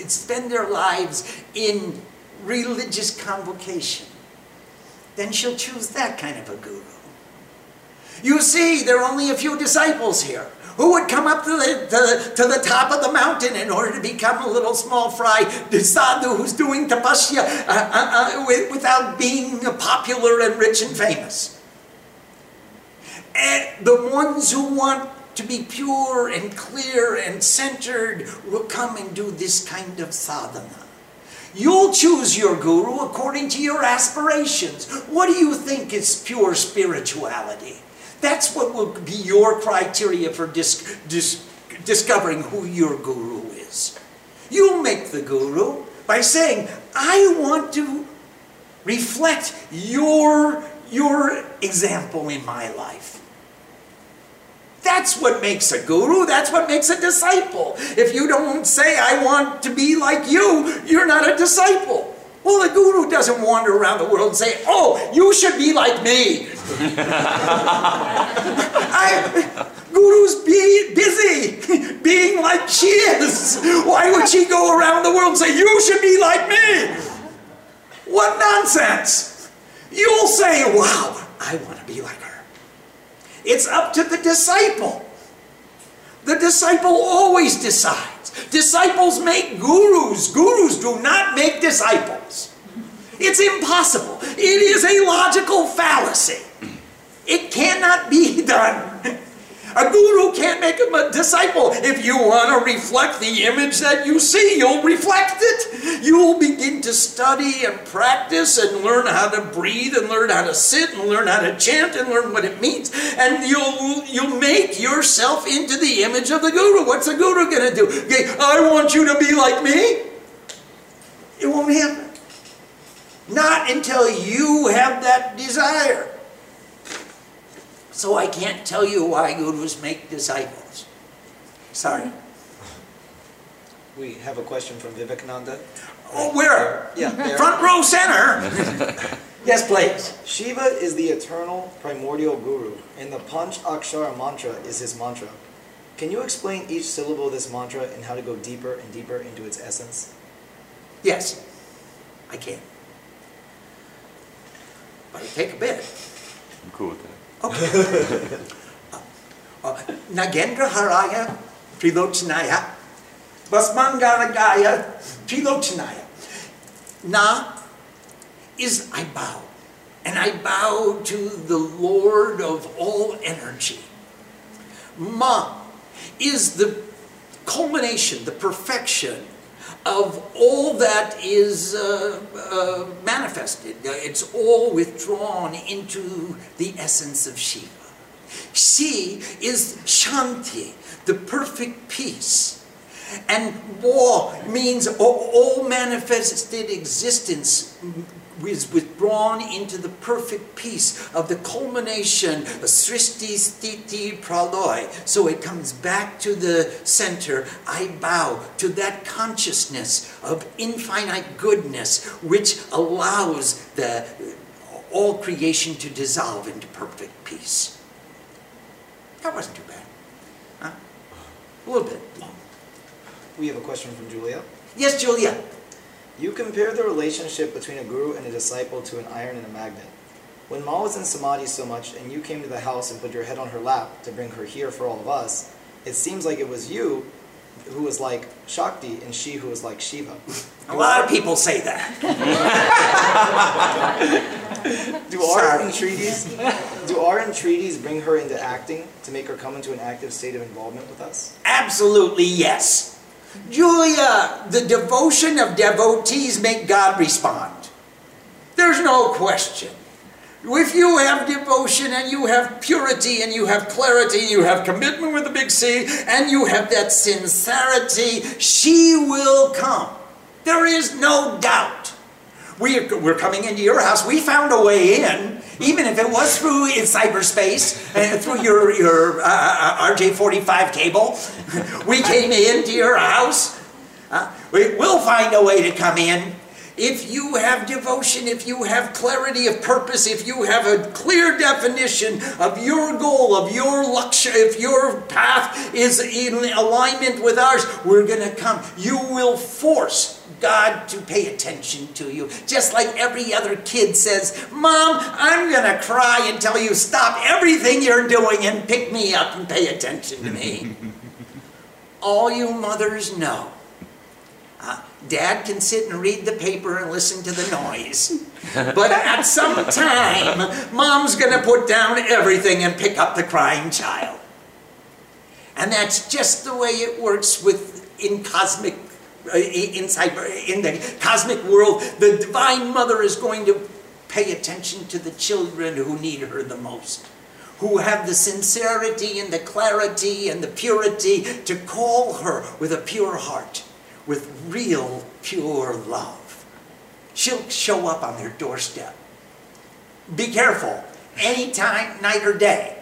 spend their lives in religious convocation, then she'll choose that kind of a guru. You see, there are only a few disciples here who would come up to the, to, to the top of the mountain in order to become a little small fry sadhu who's doing tapasya uh, uh, uh, without being popular and rich and famous. And the ones who want to be pure and clear and centered will come and do this kind of sadhana. You'll choose your guru according to your aspirations. What do you think is pure spirituality? That's what will be your criteria for dis dis discovering who your guru is. You make the guru by saying, I want to reflect your, your example in my life. That's what makes a guru. That's what makes a disciple. If you don't say, I want to be like you, you're not a disciple. Well, the guru doesn't wander around the world and say, Oh, you should be like me. I, guru's be busy being like she is. Why would she go around the world and say, You should be like me? What nonsense. You'll say, Wow, I want to be like her. It's up to the disciple. The disciple always decides. Disciples make gurus. Gurus do not make disciples. It's impossible. It is a logical fallacy. It cannot be done. A guru can't make a disciple. If you want to reflect the image that you see, you'll reflect it. You'll begin to study and practice and learn how to breathe and learn how to sit and learn how to chant and learn what it means. And you'll you'll make yourself into the image of the guru. What's the guru going to do? I want you to be like me. It won't happen. Not until you have that desire. So I can't tell you why gurus make disciples. Sorry. We have a question from Vivekananda. Oh, where? Yeah, there. Front row center. yes, please. Shiva is the eternal primordial guru, and the Panch Akshara mantra is his mantra. Can you explain each syllable of this mantra and how to go deeper and deeper into its essence? Yes, I can. But it'll take a bit. I'm cool with that. Okay. uh, Nagendra Haraya Trilochanaya Basmangaragaya Trilochanaya. Na is I bow. And I bow to the Lord of all energy. Ma is the culmination, the perfection of all that is uh, uh, manifested. It's all withdrawn into the essence of Shiva. She is Shanti, the perfect peace. And war means all, all manifested existence is withdrawn into the perfect peace of the culmination of Srishti, Sthiti, Praloy. So it comes back to the center. I bow to that consciousness of infinite goodness which allows the, all creation to dissolve into perfect peace. That wasn't too bad. Huh? A little bit long. We have a question from Julia. Yes, Julia. You compare the relationship between a guru and a disciple to an iron and a magnet. When Ma was in samadhi so much and you came to the house and put your head on her lap to bring her here for all of us, it seems like it was you who was like Shakti and she who was like Shiva. A lot of people say that. do our entreaties do our entreaties bring her into acting to make her come into an active state of involvement with us? Absolutely yes. Julia, the devotion of devotees make God respond. There's no question. if you have devotion and you have purity and you have clarity you have commitment with a big C and you have that sincerity, she will come. There is no doubt. We, we're coming into your house. We found a way in, even if it was through in cyberspace, uh, through your, your uh, uh RJ45 cable. we came into your house. Uh, we will find a way to come in. If you have devotion, if you have clarity of purpose, if you have a clear definition of your goal, of your luxury, if your path is in alignment with ours, we're going to come. You will force God to pay attention to you. Just like every other kid says, Mom, I'm going to cry until you stop everything you're doing and pick me up and pay attention to me. All you mothers know uh, Dad can sit and read the paper and listen to the noise. But at some time, Mom's going to put down everything and pick up the crying child. And that's just the way it works with in cosmic uh, inside in the cosmic world. The divine mother is going to pay attention to the children who need her the most who have the sincerity and the clarity and the purity to call her with a pure heart with real, pure love. She'll show up on their doorstep. Be careful, anytime, night or day.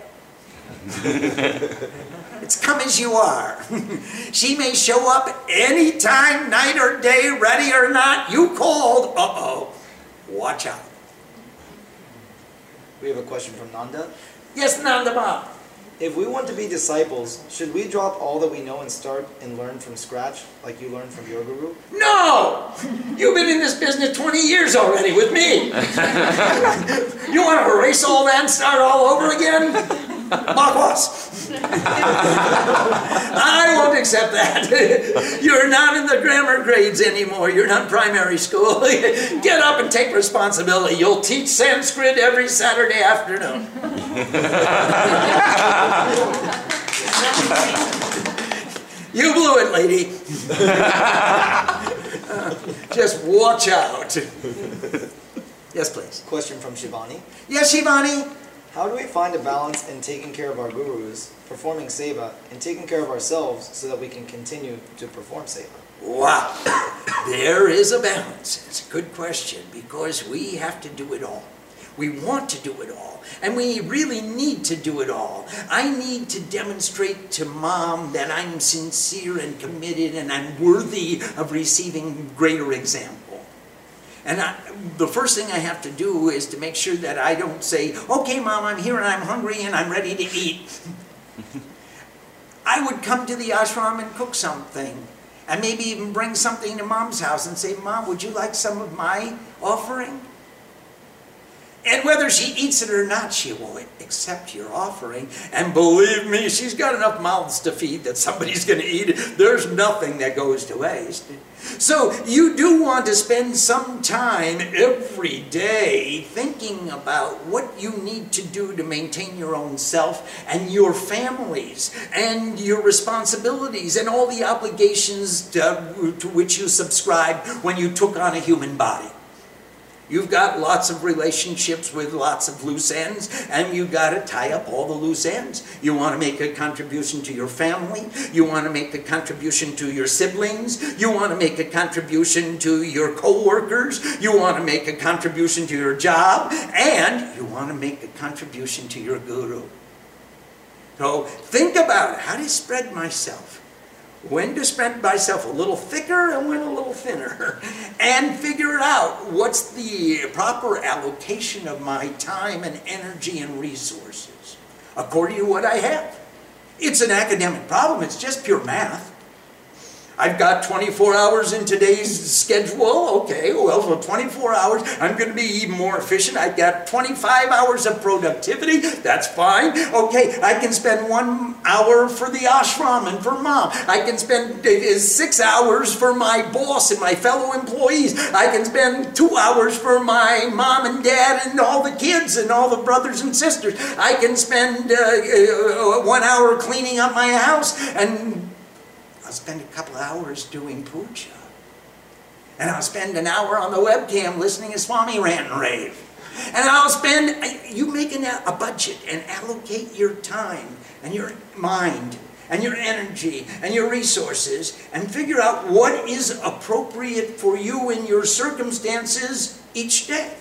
it's come as you are. she may show up anytime, night or day, ready or not. You called. Uh oh. Watch out. We have a question from Nanda. Yes, Nanda Bob. If we want to be disciples, should we drop all that we know and start and learn from scratch, like you learned from your guru? No! You've been in this business 20 years already with me. you want to erase all that and start all over again? Bakwas. I won't accept that. You're not in the grammar grades anymore. You're not primary school. Get up and take responsibility. You'll teach Sanskrit every Saturday afternoon. you blew it, lady. Uh, just watch out. yes, please. Question from Shivani. Yes, Shivani. How do we find a balance in taking care of our gurus, performing seva, and taking care of ourselves so that we can continue to perform seva? Wow, there is a balance. It's a good question because we have to do it all. We want to do it all, and we really need to do it all. I need to demonstrate to mom that I'm sincere and committed and I'm worthy of receiving greater example. And I, the first thing I have to do is to make sure that I don't say, okay, mom, I'm here and I'm hungry and I'm ready to eat. I would come to the ashram and cook something. And maybe even bring something to mom's house and say, Mom, would you like some of my offering? And whether she eats it or not, she will accept your offering. And believe me, she's got enough mouths to feed that somebody's going to eat it. There's nothing that goes to waste. So you do want to spend some time every day thinking about what you need to do to maintain your own self and your families and your responsibilities and all the obligations to, to which you subscribe when you took on a human body. You've got lots of relationships with lots of loose ends, and you've got to tie up all the loose ends. You want to make a contribution to your family. You want to make a contribution to your siblings. You want to make a contribution to your co-workers. You want to make a contribution to your job. And you want to make a contribution to your guru. So think about it. How I spread myself? When to spread myself a little thicker and when a little thinner, and figure out what's the proper allocation of my time and energy and resources according to what I have. It's an academic problem, it's just pure math. I've got 24 hours in today's schedule. Okay, well, for 24 hours, I'm going to be even more efficient. I've got 25 hours of productivity. That's fine. Okay, I can spend one hour for the ashram and for mom. I can spend six hours for my boss and my fellow employees. I can spend two hours for my mom and dad and all the kids and all the brothers and sisters. I can spend uh, uh, one hour cleaning up my house and I'll spend a couple hours doing puja. And I'll spend an hour on the webcam listening to Swami rant and rave. And I'll spend, you make an, a budget and allocate your time and your mind and your energy and your resources and figure out what is appropriate for you in your circumstances each day.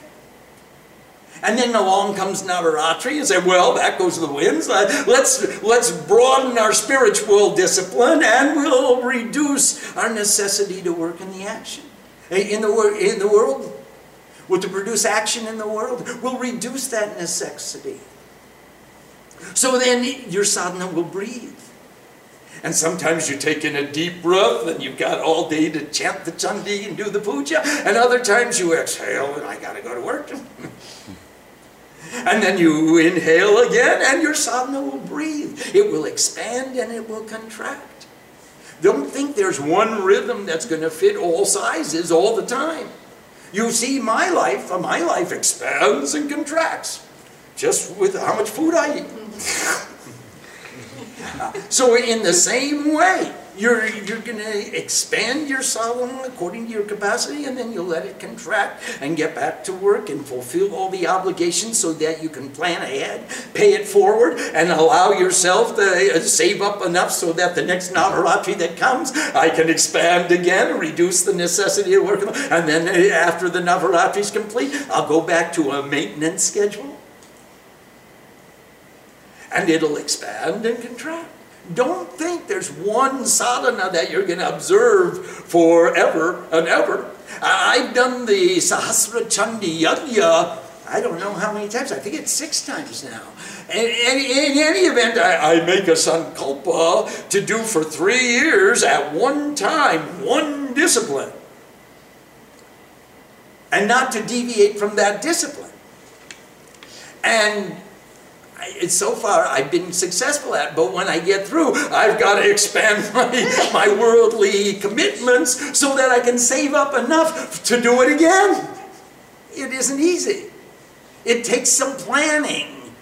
And then along comes Navaratri and say, well, that goes to the winds. Uh, let's, let's broaden our spiritual discipline and we'll reduce our necessity to work in the action. Eh, in the, in the world, well, to produce action in the world, we'll reduce that necessity. So then your sadhana will breathe. And sometimes you take in a deep breath and you've got all day to chant the chandi and do the puja. And other times you exhale and I got to go to work. and then you inhale again and your sadhana will breathe. It will expand and it will contract. Don't think there's one rhythm that's going to fit all sizes all the time. You see my life, my life expands and contracts just with how much food I eat. so in the same way, you're, you're going to expand your sadhana according to your capacity, and then you'll let it contract and get back to work and fulfill all the obligations so that you can plan ahead, pay it forward, and allow yourself to uh, save up enough so that the next Navaratri that comes, I can expand again, reduce the necessity of working. And then uh, after the Navaratri is complete, I'll go back to a maintenance schedule and it'll expand and contract. Don't think there's one sadhana that you're going to observe forever and ever. I've done the Sahasra Chandi Yajna, I don't know how many times, I think it's six times now. In any event, I, I make a sankalpa to do for three years at one time, one discipline. And not to deviate from that discipline. And it's so far I've been successful at, but when I get through, I've got to expand my, my worldly commitments so that I can save up enough to do it again. It isn't easy. It takes some planning.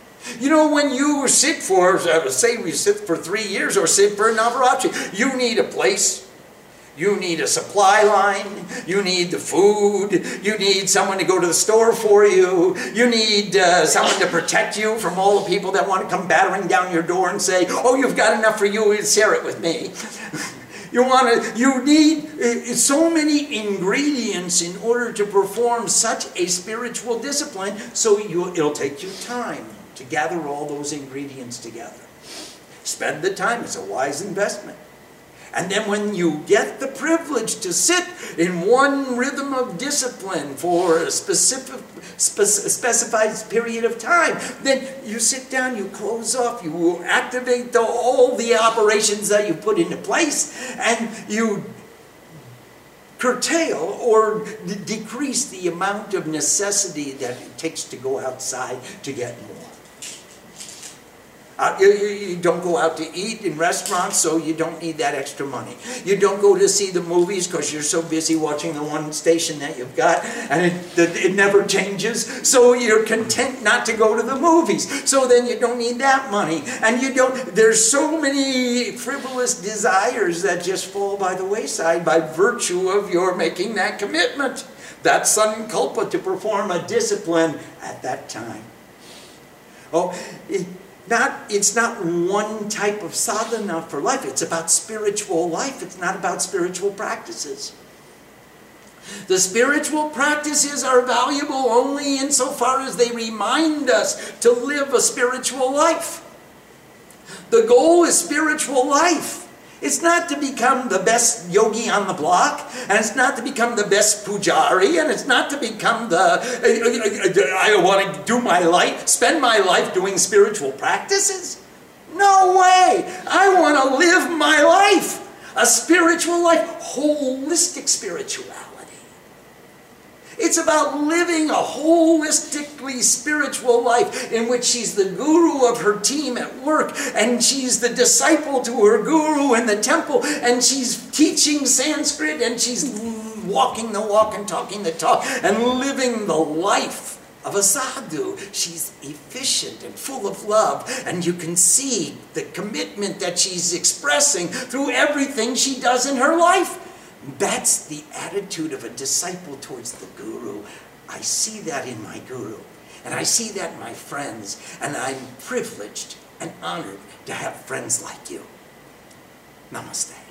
You know, when you sit for, uh, say we sit for three years or sit for Navaratri, you need a place you need a supply line. You need the food. You need someone to go to the store for you. You need uh, someone to protect you from all the people that want to come battering down your door and say, oh, you've got enough for you, share it with me. you want to, you need uh, so many ingredients in order to perform such a spiritual discipline, so you, it'll take you time to gather all those ingredients together. Spend the time, it's a wise investment. And then when you get the privilege to sit in one rhythm of discipline for a specific, specified period of time, then you sit down, you close off, you activate the, all the operations that you put into place, and you curtail or decrease the amount of necessity that it takes to go outside to get more. Uh, you, you, don't go out to eat in restaurants, so you don't need that extra money. You don't go to see the movies because you're so busy watching the one station that you've got, and it, it never changes. So you're content not to go to the movies. So then you don't need that money, and you don't. There's so many frivolous desires that just fall by the wayside by virtue of your making that commitment. That sankalpa to perform a discipline at that time. Oh. It, not, it's not one type of sadhana for life. It's about spiritual life. It's not about spiritual practices. The spiritual practices are valuable only insofar as they remind us to live a spiritual life. The goal is spiritual life. It's not to become the best yogi on the block, and it's not to become the best pujari, and it's not to become the, uh, uh, I want to do my life, spend my life doing spiritual practices. No way! I want to live my life, a spiritual life, holistic spirituality. It's about living a holistically spiritual life in which she's the guru of her team at work and she's the disciple to her guru in the temple and she's teaching Sanskrit and she's walking the walk and talking the talk and living the life of a sadhu. She's efficient and full of love, and you can see the commitment that she's expressing through everything she does in her life. That's the attitude of a disciple towards the guru. I see that in my guru. And I see that in my friends. And I'm privileged and honored to have friends like you. Namaste.